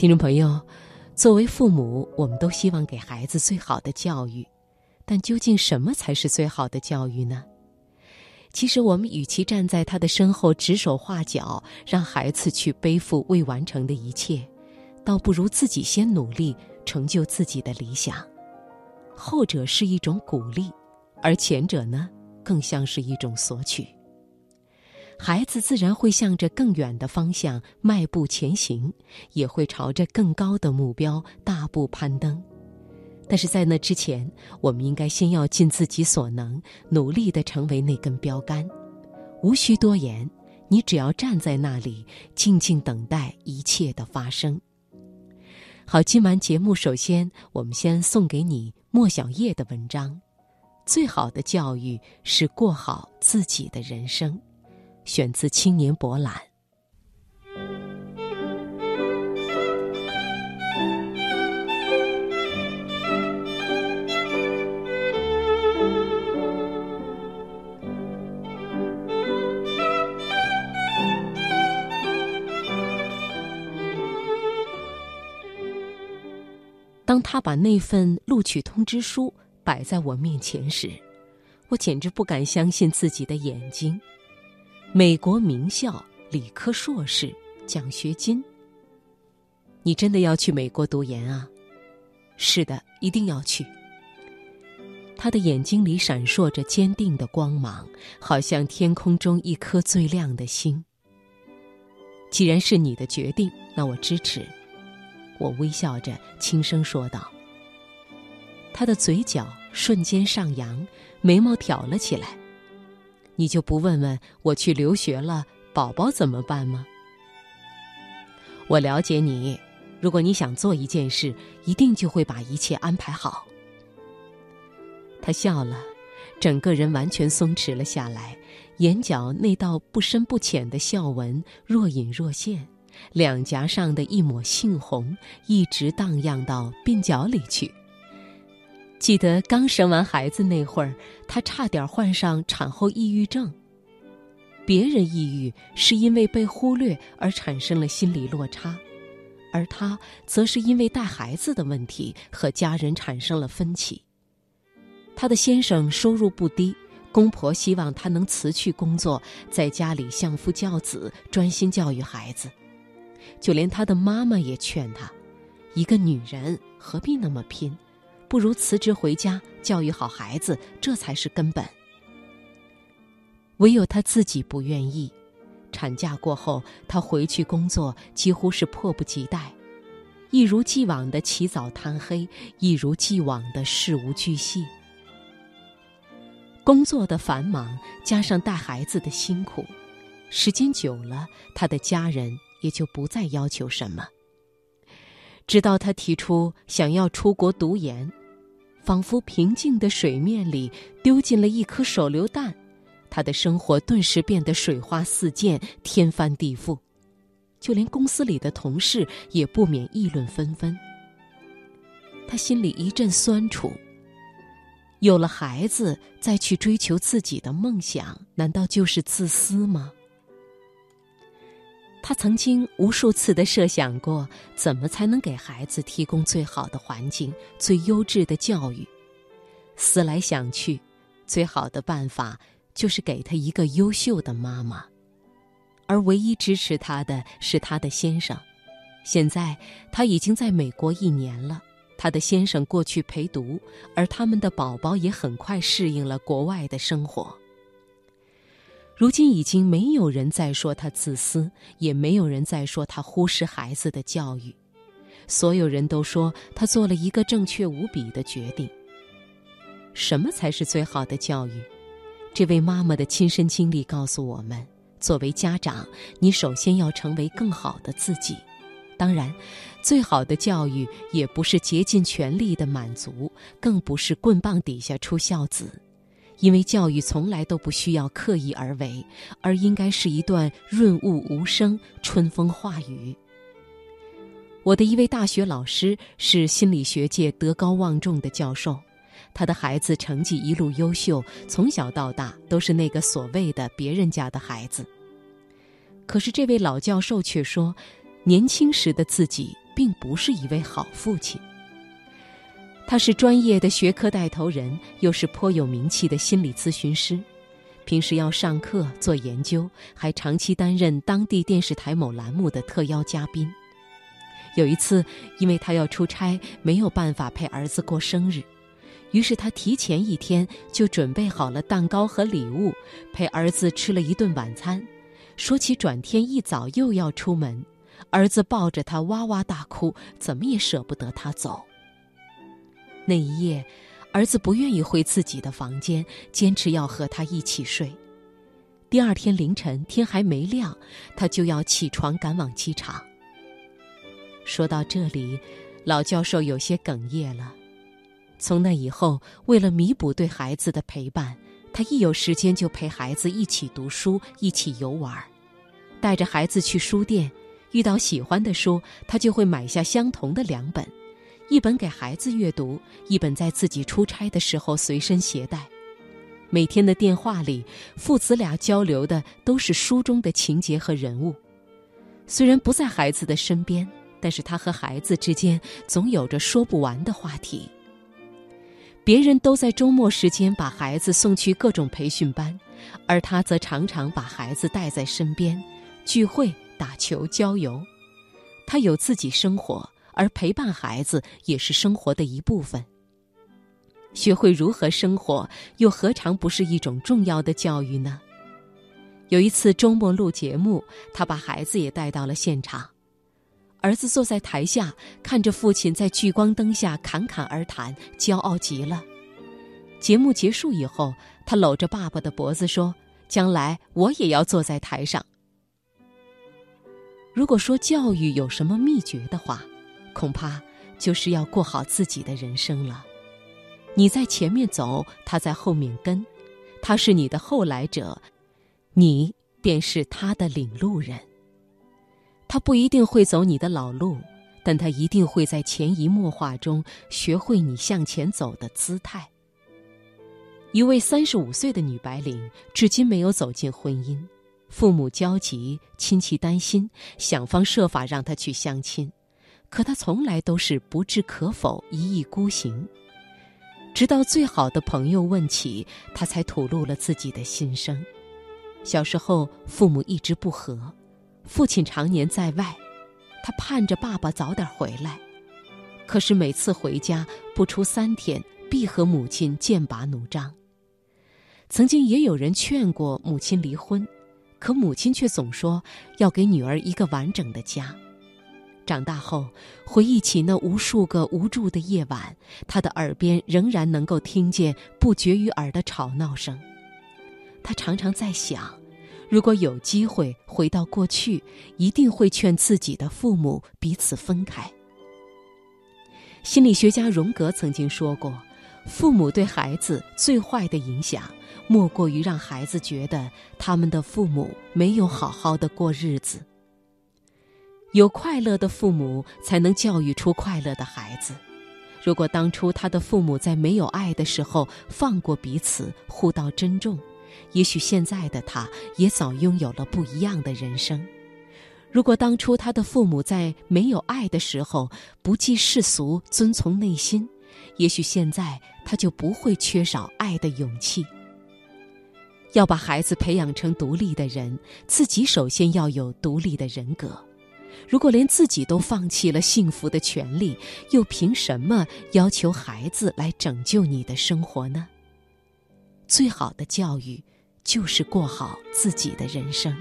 听众朋友，作为父母，我们都希望给孩子最好的教育，但究竟什么才是最好的教育呢？其实，我们与其站在他的身后指手画脚，让孩子去背负未完成的一切，倒不如自己先努力成就自己的理想。后者是一种鼓励，而前者呢，更像是一种索取。孩子自然会向着更远的方向迈步前行，也会朝着更高的目标大步攀登。但是在那之前，我们应该先要尽自己所能，努力的成为那根标杆。无需多言，你只要站在那里，静静等待一切的发生。好，今晚节目首先，我们先送给你莫小叶的文章：最好的教育是过好自己的人生。选自《青年博览》。当他把那份录取通知书摆在我面前时，我简直不敢相信自己的眼睛。美国名校理科硕士奖学金，你真的要去美国读研啊？是的，一定要去。他的眼睛里闪烁着坚定的光芒，好像天空中一颗最亮的星。既然是你的决定，那我支持。我微笑着轻声说道。他的嘴角瞬间上扬，眉毛挑了起来。你就不问问我去留学了，宝宝怎么办吗？我了解你，如果你想做一件事，一定就会把一切安排好。他笑了，整个人完全松弛了下来，眼角那道不深不浅的笑纹若隐若现，两颊上的一抹杏红一直荡漾到鬓角里去。记得刚生完孩子那会儿，她差点患上产后抑郁症。别人抑郁是因为被忽略而产生了心理落差，而她则是因为带孩子的问题和家人产生了分歧。她的先生收入不低，公婆希望她能辞去工作，在家里相夫教子，专心教育孩子。就连她的妈妈也劝她：“一个女人何必那么拼？”不如辞职回家教育好孩子，这才是根本。唯有她自己不愿意。产假过后，她回去工作几乎是迫不及待，一如既往的起早贪黑，一如既往的事无巨细。工作的繁忙加上带孩子的辛苦，时间久了，她的家人也就不再要求什么。直到她提出想要出国读研。仿佛平静的水面里丢进了一颗手榴弹，他的生活顿时变得水花四溅、天翻地覆，就连公司里的同事也不免议论纷纷。他心里一阵酸楚。有了孩子再去追求自己的梦想，难道就是自私吗？他曾经无数次的设想过，怎么才能给孩子提供最好的环境、最优质的教育。思来想去，最好的办法就是给他一个优秀的妈妈。而唯一支持他的是他的先生。现在他已经在美国一年了，他的先生过去陪读，而他们的宝宝也很快适应了国外的生活。如今已经没有人再说他自私，也没有人再说他忽视孩子的教育。所有人都说他做了一个正确无比的决定。什么才是最好的教育？这位妈妈的亲身经历告诉我们：作为家长，你首先要成为更好的自己。当然，最好的教育也不是竭尽全力的满足，更不是棍棒底下出孝子。因为教育从来都不需要刻意而为，而应该是一段润物无声、春风化雨。我的一位大学老师是心理学界德高望重的教授，他的孩子成绩一路优秀，从小到大都是那个所谓的别人家的孩子。可是这位老教授却说，年轻时的自己并不是一位好父亲。他是专业的学科带头人，又是颇有名气的心理咨询师。平时要上课做研究，还长期担任当地电视台某栏目的特邀嘉宾。有一次，因为他要出差，没有办法陪儿子过生日，于是他提前一天就准备好了蛋糕和礼物，陪儿子吃了一顿晚餐。说起转天一早又要出门，儿子抱着他哇哇大哭，怎么也舍不得他走。那一夜。儿子不愿意回自己的房间，坚持要和他一起睡。第二天凌晨，天还没亮，他就要起床赶往机场。说到这里，老教授有些哽咽了。从那以后，为了弥补对孩子的陪伴，他一有时间就陪孩子一起读书，一起游玩，带着孩子去书店，遇到喜欢的书，他就会买下相同的两本。一本给孩子阅读，一本在自己出差的时候随身携带。每天的电话里，父子俩交流的都是书中的情节和人物。虽然不在孩子的身边，但是他和孩子之间总有着说不完的话题。别人都在周末时间把孩子送去各种培训班，而他则常常把孩子带在身边，聚会、打球、郊游。他有自己生活。而陪伴孩子也是生活的一部分。学会如何生活，又何尝不是一种重要的教育呢？有一次周末录节目，他把孩子也带到了现场。儿子坐在台下，看着父亲在聚光灯下侃侃而谈，骄傲极了。节目结束以后，他搂着爸爸的脖子说：“将来我也要坐在台上。”如果说教育有什么秘诀的话，恐怕就是要过好自己的人生了。你在前面走，他在后面跟，他是你的后来者，你便是他的领路人。他不一定会走你的老路，但他一定会在潜移默化中学会你向前走的姿态。一位三十五岁的女白领，至今没有走进婚姻，父母焦急，亲戚担心，想方设法让她去相亲。可他从来都是不置可否，一意孤行。直到最好的朋友问起，他才吐露了自己的心声。小时候，父母一直不和，父亲常年在外，他盼着爸爸早点回来。可是每次回家不出三天，必和母亲剑拔弩张。曾经也有人劝过母亲离婚，可母亲却总说要给女儿一个完整的家。长大后，回忆起那无数个无助的夜晚，他的耳边仍然能够听见不绝于耳的吵闹声。他常常在想，如果有机会回到过去，一定会劝自己的父母彼此分开。心理学家荣格曾经说过，父母对孩子最坏的影响，莫过于让孩子觉得他们的父母没有好好的过日子。有快乐的父母，才能教育出快乐的孩子。如果当初他的父母在没有爱的时候放过彼此，互道珍重，也许现在的他也早拥有了不一样的人生。如果当初他的父母在没有爱的时候不计世俗，遵从内心，也许现在他就不会缺少爱的勇气。要把孩子培养成独立的人，自己首先要有独立的人格。如果连自己都放弃了幸福的权利，又凭什么要求孩子来拯救你的生活呢？最好的教育，就是过好自己的人生。